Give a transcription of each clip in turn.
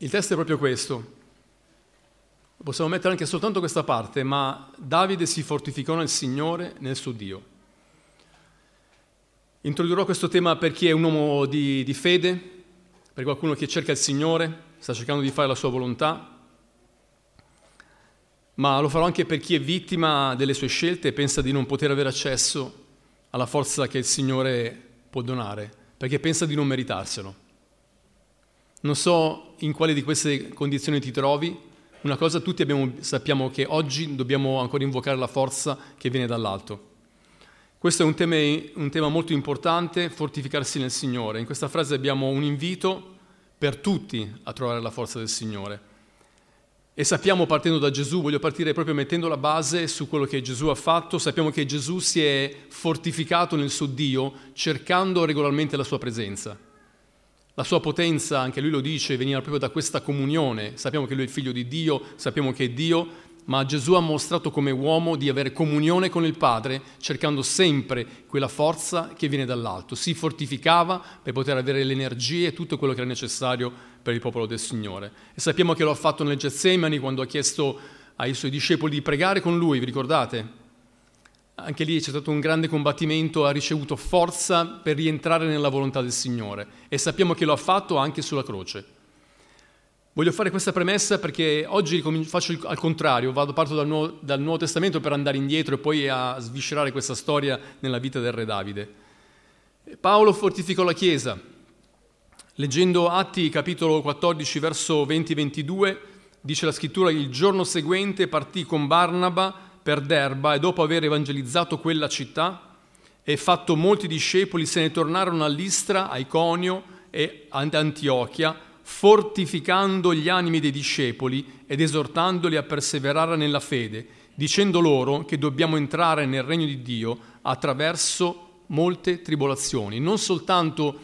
Il testo è proprio questo. Possiamo mettere anche soltanto questa parte, ma Davide si fortificò nel Signore, nel suo Dio. Introdurrò questo tema per chi è un uomo di, di fede, per qualcuno che cerca il Signore, sta cercando di fare la sua volontà, ma lo farò anche per chi è vittima delle sue scelte e pensa di non poter avere accesso alla forza che il Signore può donare, perché pensa di non meritarselo. Non so in quale di queste condizioni ti trovi, una cosa tutti abbiamo, sappiamo che oggi dobbiamo ancora invocare la forza che viene dall'alto. Questo è un tema, un tema molto importante, fortificarsi nel Signore. In questa frase abbiamo un invito per tutti a trovare la forza del Signore. E sappiamo partendo da Gesù, voglio partire proprio mettendo la base su quello che Gesù ha fatto, sappiamo che Gesù si è fortificato nel suo Dio cercando regolarmente la sua presenza. La sua potenza, anche lui lo dice, veniva proprio da questa comunione. Sappiamo che lui è il figlio di Dio, sappiamo che è Dio, ma Gesù ha mostrato come uomo di avere comunione con il Padre, cercando sempre quella forza che viene dall'alto. Si fortificava per poter avere le energie e tutto quello che era necessario per il popolo del Signore. E sappiamo che lo ha fatto nel Getsemani quando ha chiesto ai suoi discepoli di pregare con lui, vi ricordate? Anche lì c'è stato un grande combattimento, ha ricevuto forza per rientrare nella volontà del Signore e sappiamo che lo ha fatto anche sulla croce. Voglio fare questa premessa perché oggi faccio al contrario, vado, parto dal Nuovo, dal Nuovo Testamento per andare indietro e poi a sviscerare questa storia nella vita del re Davide. Paolo fortificò la Chiesa. Leggendo Atti capitolo 14 verso 20-22 dice la scrittura il giorno seguente partì con Barnaba per Derba e dopo aver evangelizzato quella città e fatto molti discepoli se ne tornarono a Listra, a Iconio e ad Antiochia, fortificando gli animi dei discepoli ed esortandoli a perseverare nella fede, dicendo loro che dobbiamo entrare nel regno di Dio attraverso molte tribolazioni, non soltanto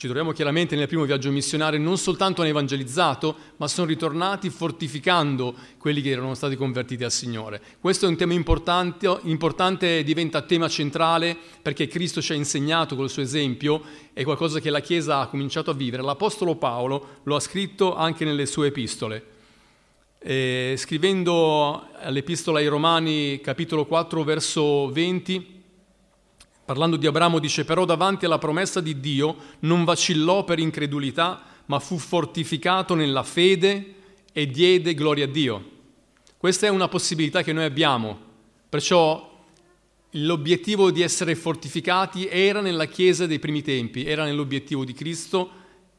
ci troviamo chiaramente nel primo viaggio missionario, non soltanto hanno evangelizzato, ma sono ritornati fortificando quelli che erano stati convertiti al Signore. Questo è un tema importante, importante diventa tema centrale perché Cristo ci ha insegnato col suo esempio, è qualcosa che la Chiesa ha cominciato a vivere. L'Apostolo Paolo lo ha scritto anche nelle sue epistole. E scrivendo l'Epistola ai Romani, capitolo 4, verso 20, Parlando di Abramo dice però davanti alla promessa di Dio non vacillò per incredulità, ma fu fortificato nella fede e diede gloria a Dio. Questa è una possibilità che noi abbiamo, perciò l'obiettivo di essere fortificati era nella Chiesa dei primi tempi, era nell'obiettivo di Cristo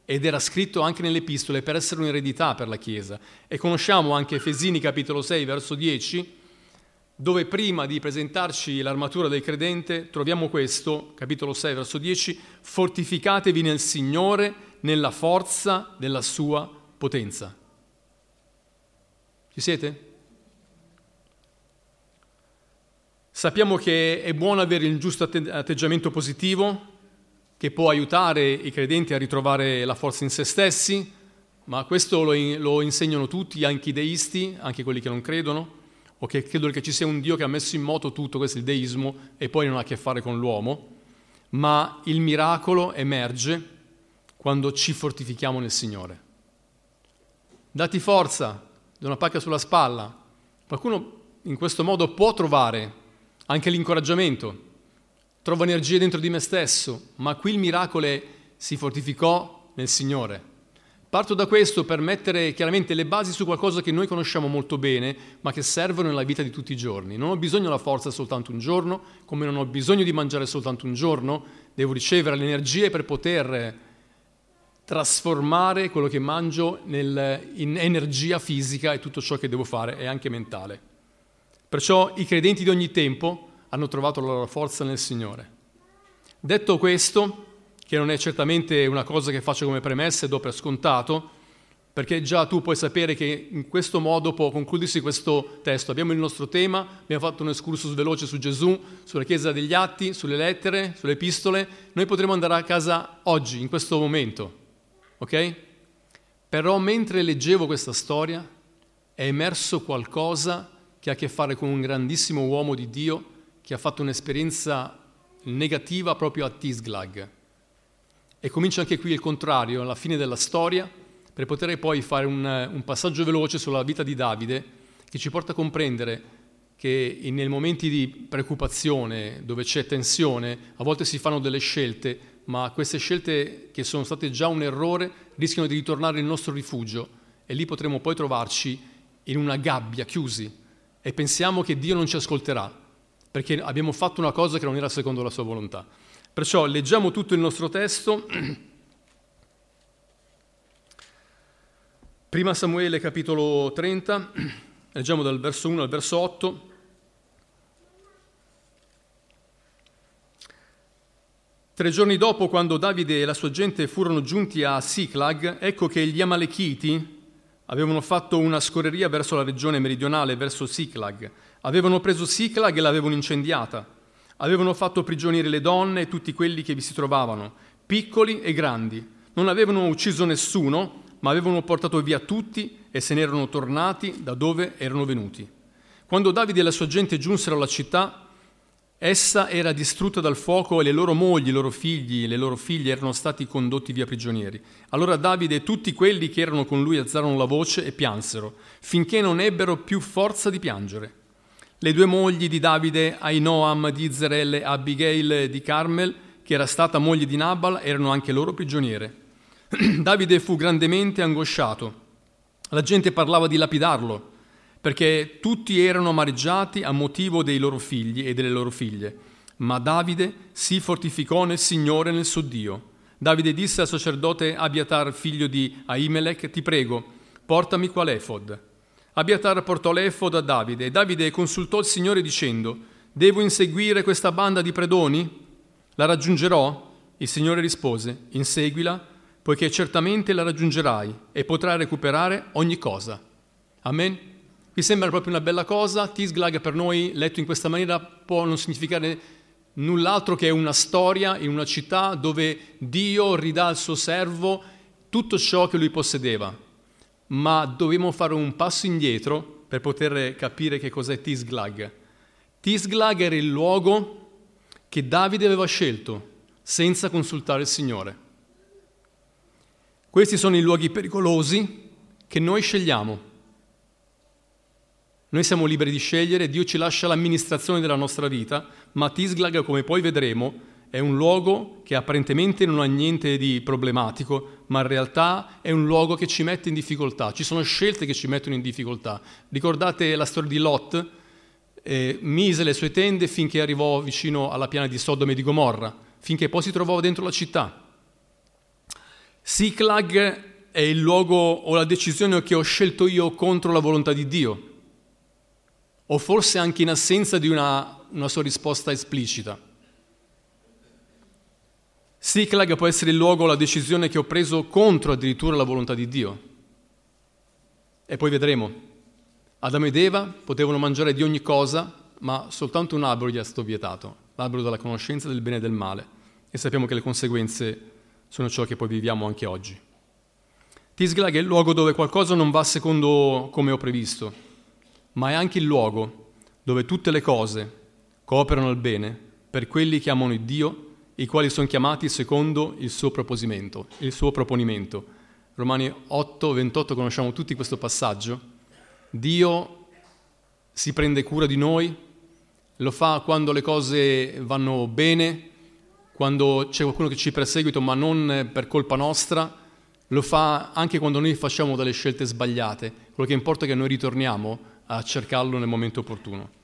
ed era scritto anche nelle epistole per essere un'eredità per la Chiesa. E conosciamo anche Efesini capitolo 6 verso 10, dove prima di presentarci l'armatura del credente troviamo questo, capitolo 6, verso 10, fortificatevi nel Signore, nella forza della sua potenza. Ci siete? Sappiamo che è buono avere il giusto atteggiamento positivo, che può aiutare i credenti a ritrovare la forza in se stessi, ma questo lo, lo insegnano tutti, anche i deisti, anche quelli che non credono o che credono che ci sia un Dio che ha messo in moto tutto, questo il deismo, e poi non ha a che fare con l'uomo, ma il miracolo emerge quando ci fortifichiamo nel Signore. Dati forza, do una pacca sulla spalla. Qualcuno in questo modo può trovare anche l'incoraggiamento, trova energie dentro di me stesso, ma qui il miracolo è si fortificò nel Signore. Parto da questo per mettere chiaramente le basi su qualcosa che noi conosciamo molto bene, ma che servono nella vita di tutti i giorni. Non ho bisogno della forza soltanto un giorno, come non ho bisogno di mangiare soltanto un giorno, devo ricevere le energie per poter trasformare quello che mangio nel, in energia fisica e tutto ciò che devo fare è anche mentale. Perciò i credenti di ogni tempo hanno trovato la loro forza nel Signore. Detto questo, che non è certamente una cosa che faccio come premessa e do per scontato, perché già tu puoi sapere che in questo modo può concludersi questo testo. Abbiamo il nostro tema, abbiamo fatto un excursus veloce su Gesù, sulla Chiesa degli Atti, sulle lettere, sulle epistole. Noi potremo andare a casa oggi, in questo momento, ok? Però mentre leggevo questa storia è emerso qualcosa che ha a che fare con un grandissimo uomo di Dio che ha fatto un'esperienza negativa proprio a Tisglag. E comincia anche qui il contrario, alla fine della storia, per poter poi fare un, un passaggio veloce sulla vita di Davide che ci porta a comprendere che nei momenti di preoccupazione, dove c'è tensione, a volte si fanno delle scelte, ma queste scelte che sono state già un errore rischiano di ritornare nel nostro rifugio e lì potremo poi trovarci in una gabbia, chiusi, e pensiamo che Dio non ci ascolterà, perché abbiamo fatto una cosa che non era secondo la sua volontà. Perciò leggiamo tutto il nostro testo. Prima Samuele capitolo 30, leggiamo dal verso 1 al verso 8. Tre giorni dopo, quando Davide e la sua gente furono giunti a Siclag, ecco che gli Amalechiti avevano fatto una scorreria verso la regione meridionale, verso Siclag. Avevano preso Siclag e l'avevano incendiata. Avevano fatto prigionieri le donne e tutti quelli che vi si trovavano, piccoli e grandi. Non avevano ucciso nessuno, ma avevano portato via tutti e se ne erano tornati da dove erano venuti. Quando Davide e la sua gente giunsero alla città, essa era distrutta dal fuoco e le loro mogli, i loro figli e le loro figlie erano stati condotti via prigionieri. Allora Davide e tutti quelli che erano con lui alzarono la voce e piansero, finché non ebbero più forza di piangere. Le due mogli di Davide, Ainoam di Izraele e Abigail di Carmel, che era stata moglie di Nabal, erano anche loro prigioniere. Davide fu grandemente angosciato. La gente parlava di lapidarlo, perché tutti erano amareggiati a motivo dei loro figli e delle loro figlie. Ma Davide si fortificò nel Signore e nel suo Dio. Davide disse al sacerdote Abiatar, figlio di Ahimelech, ti prego, portami qua l'efod. Abiatar portò l'efod a Davide e Davide consultò il Signore dicendo, devo inseguire questa banda di predoni? La raggiungerò? Il Signore rispose, inseguila poiché certamente la raggiungerai e potrai recuperare ogni cosa. Amen? Vi sembra proprio una bella cosa? Tisglag per noi, letto in questa maniera, può non significare null'altro che una storia in una città dove Dio ridà al suo servo tutto ciò che lui possedeva. Ma dobbiamo fare un passo indietro per poter capire che cos'è Tisglag. Tisglag era il luogo che Davide aveva scelto senza consultare il Signore. Questi sono i luoghi pericolosi che noi scegliamo. Noi siamo liberi di scegliere, Dio ci lascia l'amministrazione della nostra vita, ma Tisglag, come poi vedremo, è un luogo che apparentemente non ha niente di problematico, ma in realtà è un luogo che ci mette in difficoltà. Ci sono scelte che ci mettono in difficoltà. Ricordate la storia di Lot? Eh, mise le sue tende finché arrivò vicino alla piana di Sodome e di Gomorra, finché poi si trovò dentro la città. Siklag è il luogo o la decisione che ho scelto io contro la volontà di Dio, o forse anche in assenza di una, una sua risposta esplicita. Siklag può essere il luogo la decisione che ho preso contro addirittura la volontà di Dio. E poi vedremo. Adamo ed Eva potevano mangiare di ogni cosa, ma soltanto un albero gli è stato vietato, l'albero della conoscenza del bene e del male. E sappiamo che le conseguenze sono ciò che poi viviamo anche oggi. Tisglag è il luogo dove qualcosa non va secondo come ho previsto, ma è anche il luogo dove tutte le cose cooperano al bene per quelli che amano Dio, i quali sono chiamati secondo il suo proponimento. Il suo proponimento. Romani 8, 28 conosciamo tutti questo passaggio. Dio si prende cura di noi, lo fa quando le cose vanno bene, quando c'è qualcuno che ci perseguita ma non per colpa nostra, lo fa anche quando noi facciamo delle scelte sbagliate. Quello che importa è che noi ritorniamo a cercarlo nel momento opportuno.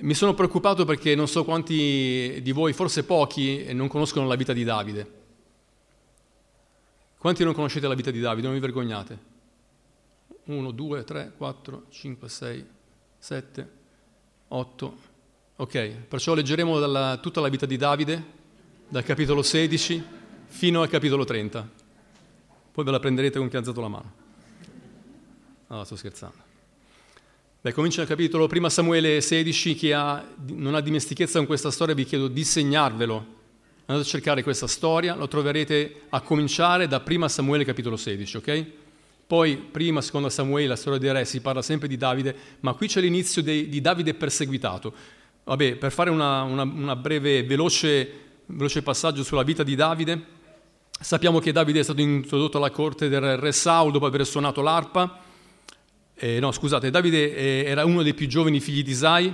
Mi sono preoccupato perché non so quanti di voi, forse pochi, non conoscono la vita di Davide. Quanti non conoscete la vita di Davide? Non vi vergognate. 1, 2, 3, 4, 5, 6, 7, 8, Ok, perciò leggeremo dalla, tutta la vita di Davide, dal capitolo 16 fino al capitolo 30. Poi ve la prenderete con chi ha alzato la mano. No, sto scherzando. Beh, comincia il capitolo prima Samuele 16, chi ha, non ha dimestichezza con questa storia vi chiedo di segnarvelo. Andate a cercare questa storia, lo troverete a cominciare da prima Samuele capitolo 16, ok? Poi, prima, seconda Samuele, la storia dei re, si parla sempre di Davide, ma qui c'è l'inizio dei, di Davide perseguitato. Vabbè, per fare una, una, una breve, veloce, veloce passaggio sulla vita di Davide, Sappiamo che Davide è stato introdotto alla corte del re Saul dopo aver suonato l'arpa. Eh, no, scusate, Davide eh, era uno dei più giovani figli di Isai,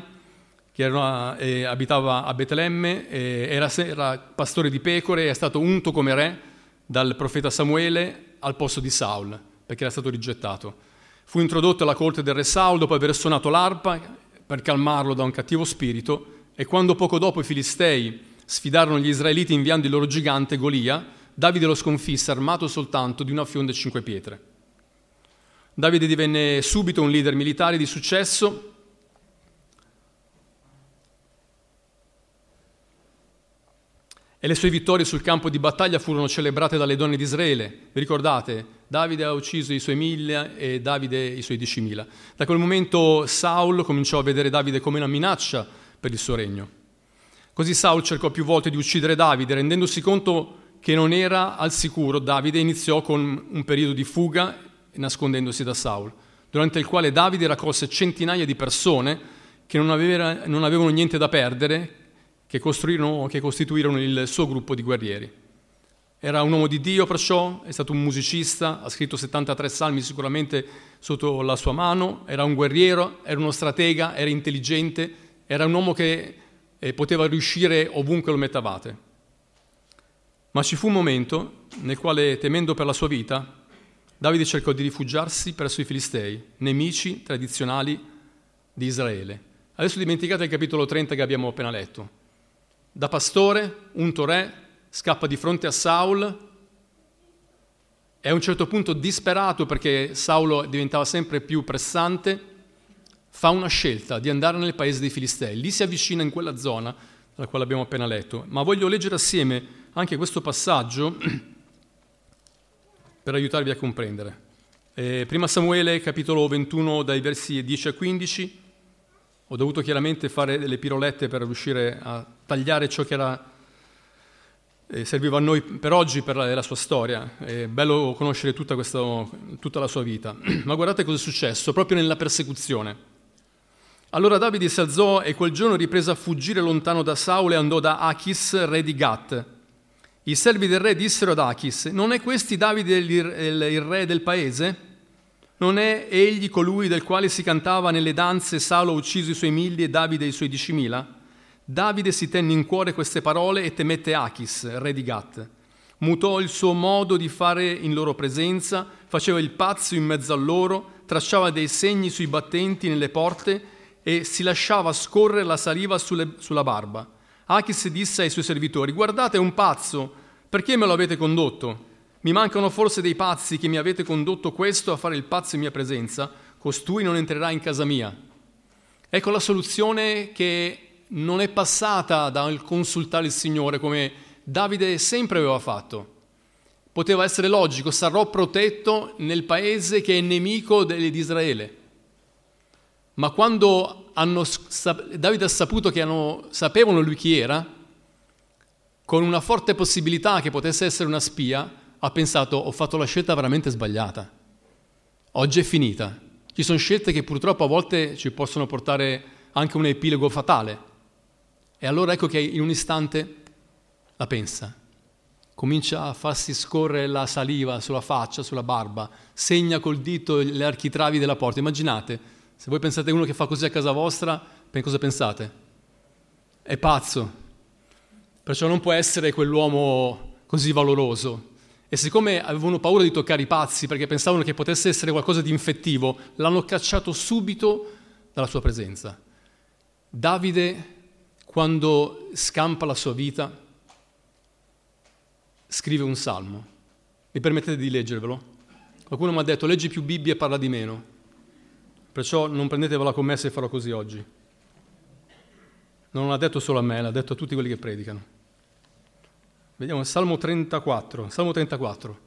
che era, eh, abitava a Betlemme, era, era pastore di pecore, è stato unto come re dal profeta Samuele al posto di Saul, perché era stato rigettato. Fu introdotto alla corte del re Saul dopo aver suonato l'arpa per calmarlo da un cattivo spirito e quando poco dopo i filistei sfidarono gli israeliti inviando il loro gigante Golia, Davide lo sconfisse armato soltanto di una fionda e cinque pietre. Davide divenne subito un leader militare di successo. E le sue vittorie sul campo di battaglia furono celebrate dalle donne di Israele. Vi ricordate? Davide ha ucciso i suoi mille e Davide i suoi diecimila. Da quel momento Saul cominciò a vedere Davide come una minaccia per il suo regno. Così Saul cercò più volte di uccidere Davide, rendendosi conto che non era al sicuro, Davide iniziò con un periodo di fuga nascondendosi da Saul, durante il quale Davide raccolse centinaia di persone che non, aveva, non avevano niente da perdere, che, che costituirono il suo gruppo di guerrieri. Era un uomo di Dio perciò, è stato un musicista, ha scritto 73 salmi sicuramente sotto la sua mano, era un guerriero, era uno stratega, era intelligente, era un uomo che eh, poteva riuscire ovunque lo mettavate. Ma ci fu un momento nel quale, temendo per la sua vita, Davide cercò di rifugiarsi presso i Filistei, nemici tradizionali di Israele. Adesso dimenticate il capitolo 30 che abbiamo appena letto. Da pastore, unto re, scappa di fronte a Saul e a un certo punto disperato perché Saulo diventava sempre più pressante, fa una scelta di andare nel paese dei Filistei. Lì si avvicina in quella zona dalla quale abbiamo appena letto. Ma voglio leggere assieme anche questo passaggio per aiutarvi a comprendere. Eh, prima Samuele, capitolo 21, dai versi 10 a 15. Ho dovuto chiaramente fare delle pirolette per riuscire a tagliare ciò che era, eh, serviva a noi per oggi, per la, la sua storia. È bello conoscere tutta, questa, tutta la sua vita. Ma guardate cosa è successo proprio nella persecuzione. Allora Davide si alzò e quel giorno riprese a fuggire lontano da Saul e andò da Achis, re di Gat i servi del re dissero ad Achis, non è questi Davide il, il, re del paese? Non è egli colui del quale si cantava nelle danze Saulo ha ucciso i suoi migli e Davide i suoi diecimila? Davide si tenne in cuore queste parole e temette Achis, re di Gat. Mutò il suo modo di fare in loro presenza, faceva il pazzo in mezzo a loro, tracciava dei segni sui battenti nelle porte e si lasciava scorrere la saliva sulle, sulla barba. Achis disse ai suoi servitori, guardate un pazzo, perché me lo avete condotto? Mi mancano forse dei pazzi che mi avete condotto questo a fare il pazzo in mia presenza? Costui non entrerà in casa mia. Ecco la soluzione che non è passata dal consultare il Signore come Davide sempre aveva fatto. Poteva essere logico, sarò protetto nel paese che è nemico di Israele. Ma quando hanno, Davide ha saputo che hanno, sapevano lui chi era, con una forte possibilità che potesse essere una spia, ha pensato ho fatto la scelta veramente sbagliata. Oggi è finita. Ci sono scelte che purtroppo a volte ci possono portare anche un epilogo fatale. E allora ecco che in un istante la pensa. Comincia a farsi scorrere la saliva sulla faccia, sulla barba, segna col dito le architravi della porta. Immaginate, se voi pensate a uno che fa così a casa vostra, cosa pensate? È pazzo. Perciò non può essere quell'uomo così valoroso. E siccome avevano paura di toccare i pazzi perché pensavano che potesse essere qualcosa di infettivo, l'hanno cacciato subito dalla sua presenza. Davide, quando scampa la sua vita, scrive un salmo. Mi permettete di leggervelo? Qualcuno mi ha detto leggi più Bibbia e parla di meno. Perciò non prendetevela con me se farò così oggi. Non l'ha detto solo a me, l'ha detto a tutti quelli che predicano. Vediamo Salmo 34. Salmo 34.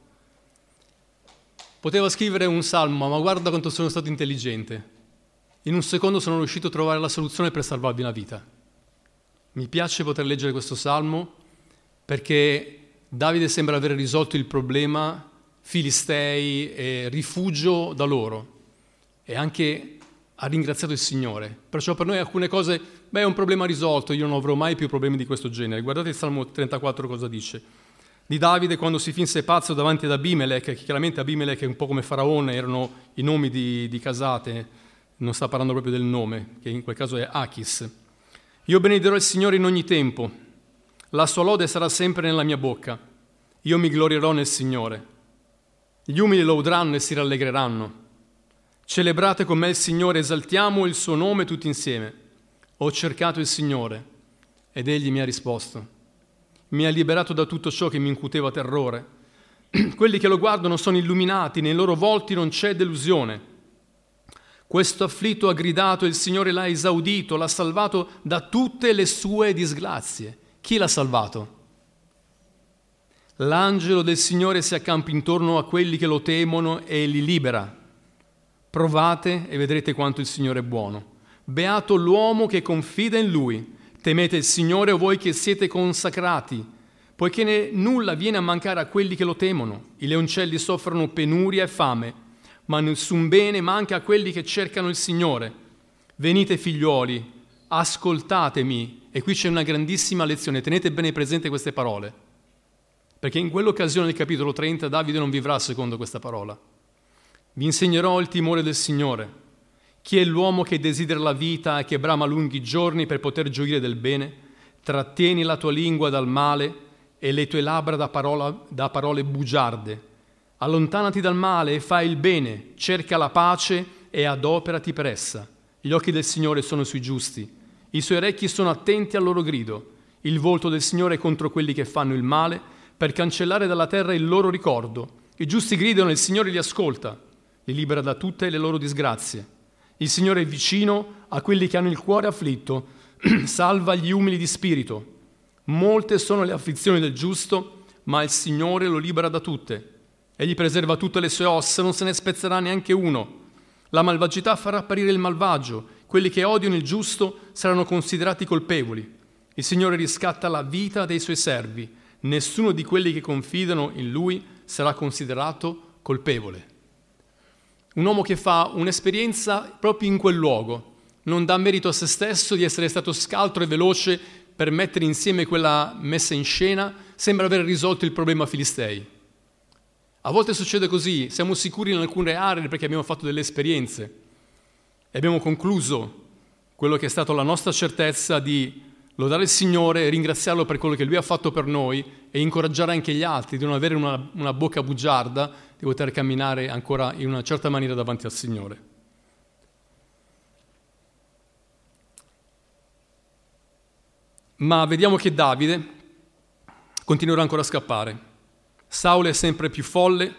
Poteva scrivere un salmo, ma guarda quanto sono stato intelligente. In un secondo sono riuscito a trovare la soluzione per salvarvi la vita. Mi piace poter leggere questo salmo perché Davide sembra aver risolto il problema filistei e rifugio da loro e anche ha ringraziato il Signore. Perciò per noi alcune cose, beh, è un problema risolto, io non avrò mai più problemi di questo genere. Guardate il Salmo 34 cosa dice. di Davide quando si finse pazzo davanti ad Abimelech, chiaramente Abimelech è un po' come Faraone, erano i nomi di, di casate, non sta parlando proprio del nome, che in quel caso è Achis. Io benederò il Signore in ogni tempo, la sua lode sarà sempre nella mia bocca, io mi glorierò nel Signore. Gli umili lo udranno e si rallegreranno. Celebrate con me il Signore, esaltiamo il suo nome tutti insieme. Ho cercato il Signore ed egli mi ha risposto mi ha liberato da tutto ciò che mi incuteva terrore. Quelli che lo guardano sono illuminati, nei loro volti non c'è delusione. Questo afflitto ha gridato e il Signore l'ha esaudito, l'ha salvato da tutte le sue disgrazie. Chi l'ha salvato? L'angelo del Signore si accampa intorno a quelli che lo temono e li libera. Provate e vedrete quanto il Signore è buono. Beato l'uomo che confida in lui. Temete il Signore voi che siete consacrati, poiché nulla viene a mancare a quelli che lo temono. I leoncelli soffrono penuria e fame, ma nessun bene manca a quelli che cercano il Signore. Venite figliuoli, ascoltatemi. E qui c'è una grandissima lezione, tenete bene presente queste parole, perché in quell'occasione del capitolo 30 Davide non vivrà secondo questa parola. Vi insegnerò il timore del Signore chi è l'uomo che desidera la vita e che brama lunghi giorni per poter gioire del bene? Trattieni la tua lingua dal male e le tue labbra da, parola, da parole bugiarde. Allontanati dal male e fai il bene, cerca la pace e adoperati per essa. Gli occhi del Signore sono sui giusti, i suoi orecchi sono attenti al loro grido. Il volto del Signore è contro quelli che fanno il male, per cancellare dalla terra il loro ricordo. I giusti gridano e il Signore li ascolta, li libera da tutte le loro disgrazie. Il Signore è vicino a quelli che hanno il cuore afflitto, salva gli umili di spirito. Molte sono le afflizioni del giusto, ma il Signore lo libera da tutte. Egli preserva tutte le sue ossa, non se ne spezzerà neanche uno. La malvagità farà apparire il malvagio, quelli che odiano il giusto saranno considerati colpevoli. Il Signore riscatta la vita dei suoi servi, nessuno di quelli che confidano in Lui sarà considerato colpevole un uomo che fa un'esperienza proprio in quel luogo, non dà merito a se stesso di essere stato scaltro e veloce per mettere insieme quella messa in scena, sembra aver risolto il problema filistei. A volte succede così, siamo sicuri in alcune aree perché abbiamo fatto delle esperienze e abbiamo concluso quello che è stata la nostra certezza di lodare il Signore, ringraziarlo per quello che Lui ha fatto per noi e incoraggiare anche gli altri di non avere una, una bocca bugiarda, di poter camminare ancora in una certa maniera davanti al Signore. Ma vediamo che Davide continuerà ancora a scappare. Saul è sempre più folle,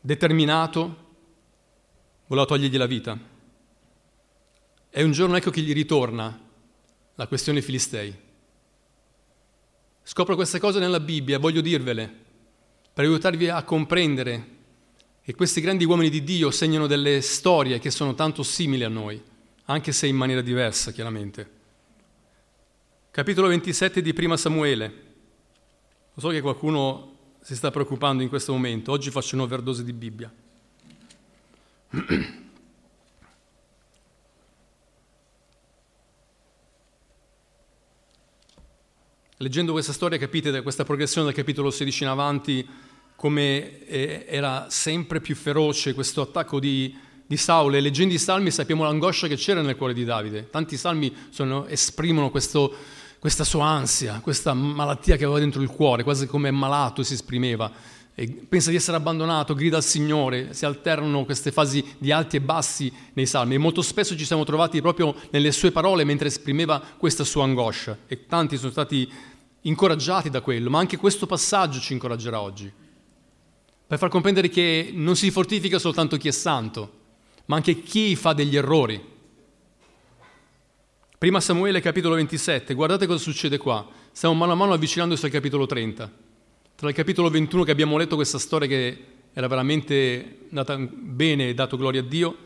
determinato, voleva togliergli la vita. E un giorno ecco che gli ritorna la questione filistei. Scopro queste cose nella Bibbia voglio dirvele per aiutarvi a comprendere che questi grandi uomini di Dio segnano delle storie che sono tanto simili a noi, anche se in maniera diversa, chiaramente. Capitolo 27 di Prima Samuele. Lo so che qualcuno si sta preoccupando in questo momento, oggi faccio un'overdose di Bibbia. Leggendo questa storia capite da questa progressione dal capitolo 16 in avanti come eh, era sempre più feroce questo attacco di, di Saul e leggendo i salmi sappiamo l'angoscia che c'era nel cuore di Davide. Tanti salmi sono, esprimono questo, questa sua ansia, questa malattia che aveva dentro il cuore, quasi come malato si esprimeva. E pensa di essere abbandonato, grida al Signore, si alternano queste fasi di alti e bassi nei salmi e molto spesso ci siamo trovati proprio nelle sue parole mentre esprimeva questa sua angoscia e tanti sono stati incoraggiati da quello, ma anche questo passaggio ci incoraggerà oggi, per far comprendere che non si fortifica soltanto chi è santo, ma anche chi fa degli errori. Prima Samuele capitolo 27, guardate cosa succede qua, stiamo mano a mano avvicinandosi al capitolo 30. Tra il capitolo 21 che abbiamo letto questa storia che era veramente andata bene e dato gloria a Dio,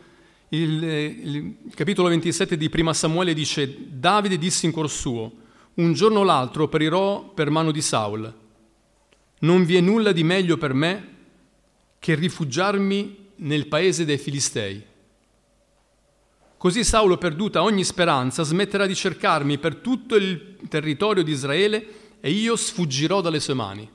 il, il capitolo 27 di Prima Samuele dice Davide disse in cuor suo, un giorno o l'altro perirò per mano di Saul. Non vi è nulla di meglio per me che rifugiarmi nel paese dei Filistei. Così Saulo, perduta ogni speranza, smetterà di cercarmi per tutto il territorio di Israele e io sfuggirò dalle sue mani.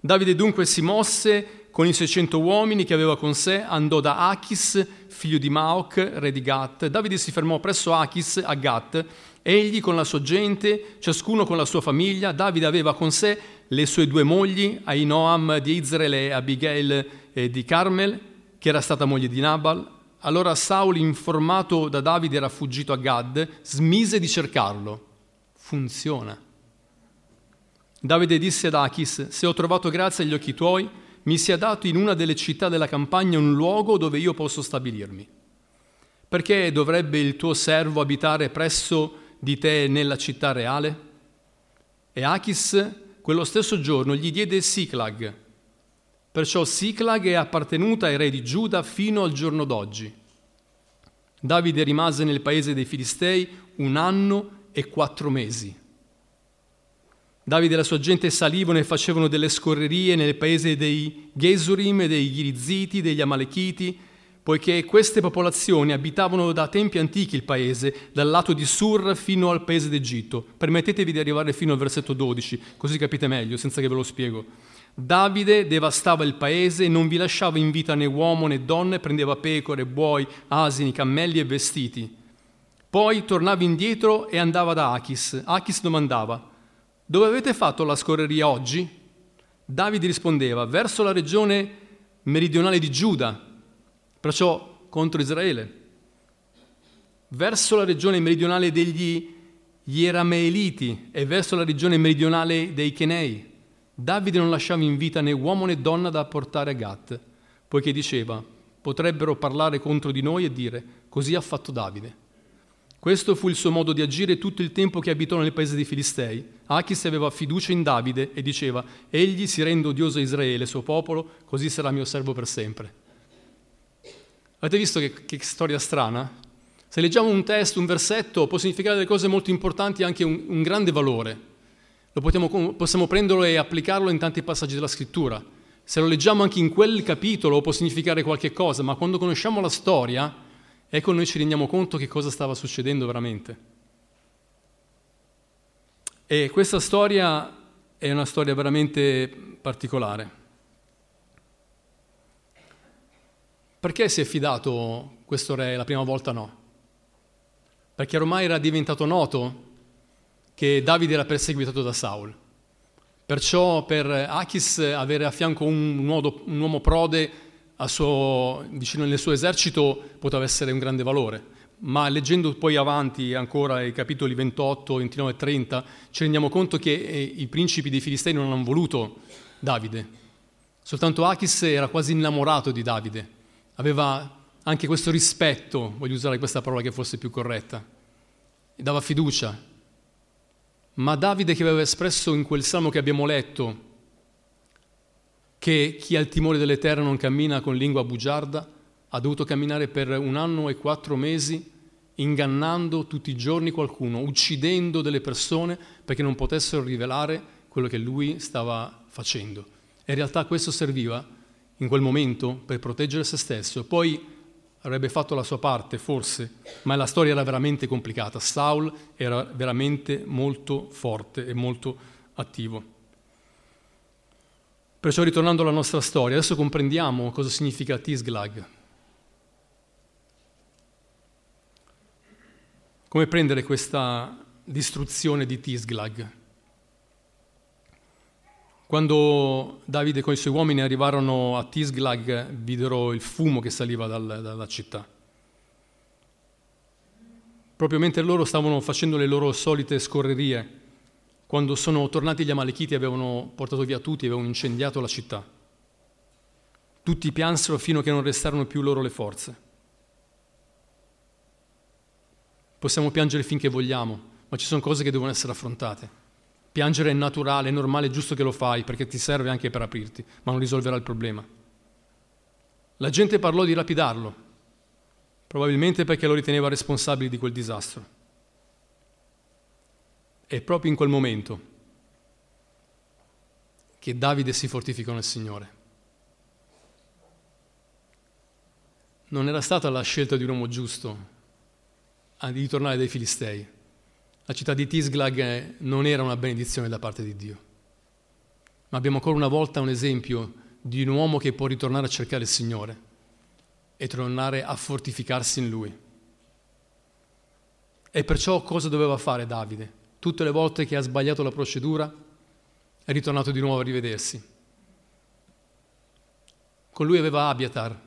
Davide dunque si mosse con i 600 uomini che aveva con sé, andò da Achis, figlio di Maoc, re di Gat. Davide si fermò presso Achis a Gat, egli con la sua gente, ciascuno con la sua famiglia. Davide aveva con sé le sue due mogli, Ainoam di Israele e Abigail di Carmel, che era stata moglie di Nabal. Allora Saul, informato da Davide, era fuggito a Gad, smise di cercarlo. Funziona. Davide disse ad Achis, se ho trovato grazia agli occhi tuoi, mi sia dato in una delle città della campagna un luogo dove io posso stabilirmi. Perché dovrebbe il tuo servo abitare presso di te nella città reale? E Achis quello stesso giorno gli diede Siclag, Perciò Siclag è appartenuta ai re di Giuda fino al giorno d'oggi. Davide rimase nel paese dei Filistei un anno e quattro mesi. Davide e la sua gente salivano e facevano delle scorrerie nel paese dei Gesurim, dei Giriziti, degli Amalechiti, poiché queste popolazioni abitavano da tempi antichi il paese, dal lato di Sur fino al paese d'Egitto. Permettetevi di arrivare fino al versetto 12, così capite meglio, senza che ve lo spiego. Davide devastava il paese e non vi lasciava in vita né uomo né donne, prendeva pecore, buoi, asini, cammelli e vestiti. Poi tornava indietro e andava da Achis. Achis domandava, dove avete fatto la scorreria oggi? Davide rispondeva, verso la regione meridionale di Giuda, perciò contro Israele, verso la regione meridionale degli Ierameeliti e verso la regione meridionale dei Chenei. Davide non lasciava in vita né uomo né donna da portare a Gat, poiché diceva, potrebbero parlare contro di noi e dire, così ha fatto Davide. Questo fu il suo modo di agire tutto il tempo che abitò nel paese dei Filistei. Achis aveva fiducia in Davide e diceva, egli si rende odioso a Israele, suo popolo, così sarà mio servo per sempre. Avete visto che, che storia strana? Se leggiamo un testo, un versetto, può significare delle cose molto importanti e anche un, un grande valore. Possiamo, possiamo prenderlo e applicarlo in tanti passaggi della scrittura. Se lo leggiamo anche in quel capitolo può significare qualche cosa, ma quando conosciamo la storia, ecco noi ci rendiamo conto che cosa stava succedendo veramente. E questa storia è una storia veramente particolare. Perché si è fidato questo re la prima volta no? Perché ormai era diventato noto che Davide era perseguitato da Saul. Perciò per Achis avere a fianco un uomo, un uomo prode suo, vicino nel suo esercito poteva essere un grande valore. Ma leggendo poi avanti ancora i capitoli 28, 29 e 30, ci rendiamo conto che eh, i principi dei Filistei non hanno voluto Davide. Soltanto Achis era quasi innamorato di Davide. Aveva anche questo rispetto, voglio usare questa parola che fosse più corretta. E dava fiducia, ma Davide che aveva espresso in quel salmo che abbiamo letto, che chi ha il timore dell'Eterno non cammina con lingua bugiarda, ha dovuto camminare per un anno e quattro mesi ingannando tutti i giorni qualcuno, uccidendo delle persone perché non potessero rivelare quello che lui stava facendo. E in realtà questo serviva in quel momento per proteggere se stesso. Poi avrebbe fatto la sua parte, forse, ma la storia era veramente complicata. Saul era veramente molto forte e molto attivo. Perciò ritornando alla nostra storia, adesso comprendiamo cosa significa Tisglag. Come prendere questa distruzione di Tisglag? Quando Davide con i suoi uomini arrivarono a Tisglag, videro il fumo che saliva dal, dalla città. Proprio mentre loro stavano facendo le loro solite scorrerie, quando sono tornati gli Amalechiti avevano portato via tutti, avevano incendiato la città. Tutti piansero fino a che non restarono più loro le forze. Possiamo piangere finché vogliamo, ma ci sono cose che devono essere affrontate. Piangere è naturale, è normale, è giusto che lo fai perché ti serve anche per aprirti, ma non risolverà il problema. La gente parlò di lapidarlo, probabilmente perché lo riteneva responsabile di quel disastro. È proprio in quel momento che Davide si fortificò nel Signore. Non era stata la scelta di un uomo giusto di ritornare dai Filistei la città di Tisglag non era una benedizione da parte di Dio. Ma abbiamo ancora una volta un esempio di un uomo che può ritornare a cercare il Signore e tornare a fortificarsi in Lui. E perciò cosa doveva fare Davide? Tutte le volte che ha sbagliato la procedura è ritornato di nuovo a rivedersi. Con lui aveva Abiatar,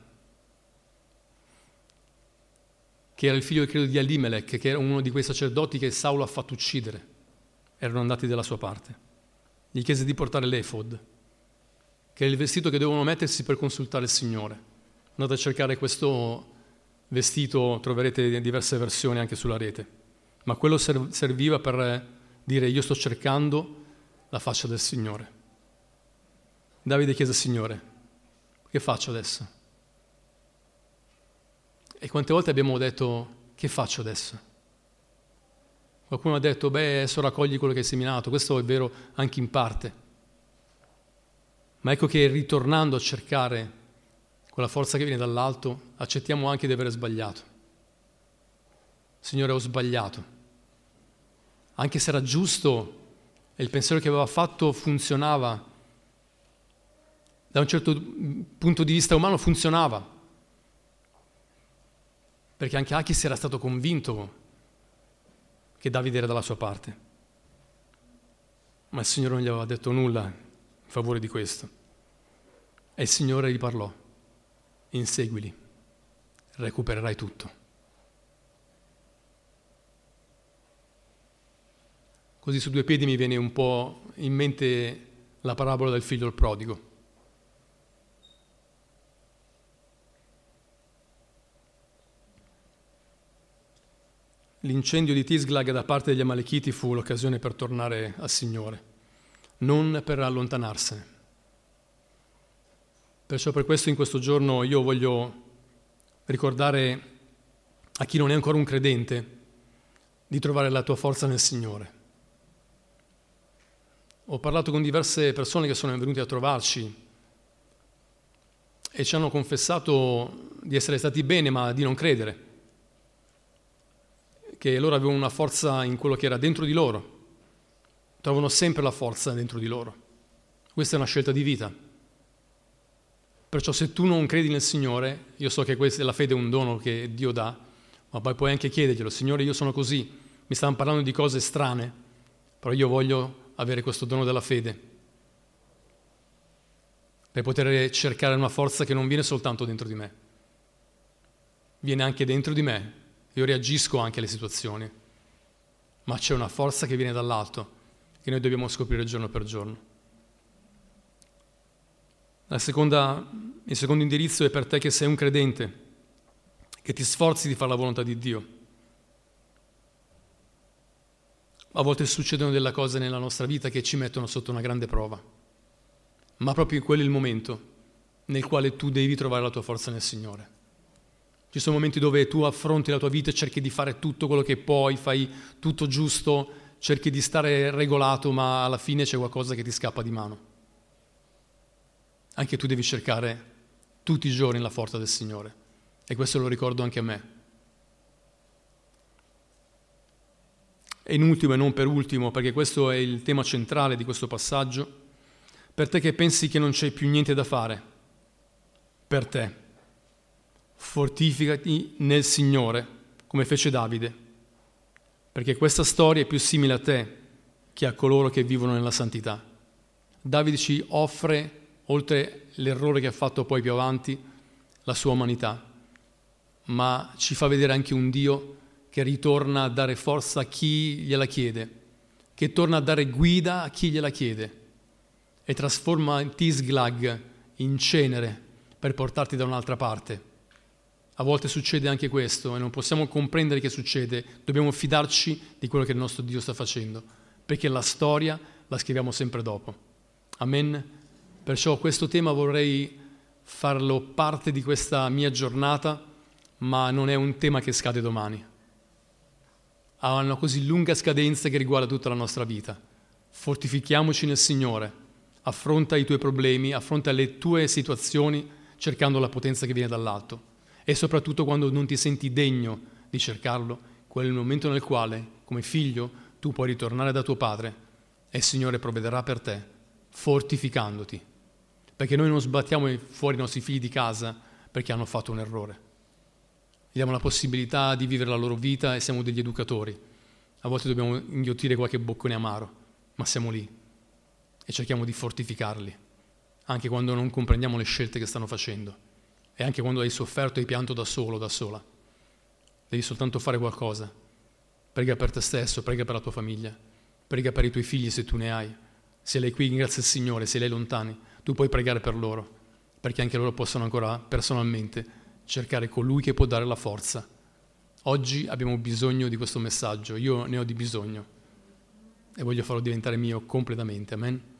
che era il figlio credo di Elimelech, che era uno di quei sacerdoti che Saulo ha fatto uccidere. Erano andati dalla sua parte. Gli chiese di portare l'efod, che è il vestito che dovevano mettersi per consultare il Signore. Andate a cercare questo vestito, troverete diverse versioni anche sulla rete, ma quello serviva per dire io sto cercando la faccia del Signore. Davide chiese al Signore, che faccio adesso? E quante volte abbiamo detto, che faccio adesso? Qualcuno ha detto, beh, adesso raccogli quello che hai seminato, questo è vero anche in parte. Ma ecco che ritornando a cercare quella forza che viene dall'alto, accettiamo anche di aver sbagliato. Signore, ho sbagliato. Anche se era giusto e il pensiero che aveva fatto funzionava, da un certo punto di vista umano funzionava, perché anche Achis era stato convinto che Davide era dalla sua parte. Ma il Signore non gli aveva detto nulla in favore di questo. E il Signore gli parlò, inseguili, recupererai tutto. Così su due piedi mi viene un po' in mente la parabola del figlio del prodigo. L'incendio di Tisglag da parte degli Amalechiti fu l'occasione per tornare al Signore, non per allontanarsene. Perciò per questo in questo giorno io voglio ricordare a chi non è ancora un credente di trovare la tua forza nel Signore. Ho parlato con diverse persone che sono venute a trovarci e ci hanno confessato di essere stati bene ma di non credere che loro avevano una forza in quello che era dentro di loro, trovano sempre la forza dentro di loro. Questa è una scelta di vita. Perciò se tu non credi nel Signore, io so che questa, la fede è un dono che Dio dà, ma poi puoi anche chiederglielo, Signore io sono così, mi stanno parlando di cose strane, però io voglio avere questo dono della fede, per poter cercare una forza che non viene soltanto dentro di me, viene anche dentro di me io reagisco anche alle situazioni, ma c'è una forza che viene dall'alto che noi dobbiamo scoprire giorno per giorno. Seconda, il secondo indirizzo è per te che sei un credente, che ti sforzi di fare la volontà di Dio. A volte succedono delle cose nella nostra vita che ci mettono sotto una grande prova, ma proprio quello è il momento nel quale tu devi trovare la tua forza nel Signore. Ci sono momenti dove tu affronti la tua vita e cerchi di fare tutto quello che puoi, fai tutto giusto, cerchi di stare regolato, ma alla fine c'è qualcosa che ti scappa di mano. Anche tu devi cercare tutti i giorni la forza del Signore. E questo lo ricordo anche a me. E in ultimo e non per ultimo, perché questo è il tema centrale di questo passaggio, per te che pensi che non c'è più niente da fare, per te fortificati nel Signore, come fece Davide, perché questa storia è più simile a te che a coloro che vivono nella santità. Davide ci offre, oltre l'errore che ha fatto poi più avanti, la sua umanità, ma ci fa vedere anche un Dio che ritorna a dare forza a chi gliela chiede, che torna a dare guida a chi gliela chiede e trasforma Tisglag in cenere per portarti da un'altra parte. A volte succede anche questo e non possiamo comprendere che succede, dobbiamo fidarci di quello che il nostro Dio sta facendo, perché la storia la scriviamo sempre dopo. Amen. Perciò questo tema vorrei farlo parte di questa mia giornata, ma non è un tema che scade domani. Ha una così lunga scadenza che riguarda tutta la nostra vita. Fortifichiamoci nel Signore, affronta i tuoi problemi, affronta le tue situazioni cercando la potenza che viene dall'alto e soprattutto quando non ti senti degno di cercarlo, quel momento nel quale, come figlio, tu puoi ritornare da tuo padre e il Signore provvederà per te fortificandoti, perché noi non sbattiamo fuori i nostri figli di casa perché hanno fatto un errore. Gli diamo la possibilità di vivere la loro vita e siamo degli educatori. A volte dobbiamo inghiottire qualche boccone amaro, ma siamo lì e cerchiamo di fortificarli, anche quando non comprendiamo le scelte che stanno facendo e anche quando hai sofferto e pianto da solo, da sola. Devi soltanto fare qualcosa. Prega per te stesso, prega per la tua famiglia, prega per i tuoi figli se tu ne hai. Se lei qui, ringrazia il Signore, se lei è lontani, tu puoi pregare per loro, perché anche loro possono ancora personalmente cercare colui che può dare la forza. Oggi abbiamo bisogno di questo messaggio, io ne ho di bisogno e voglio farlo diventare mio completamente. Amen.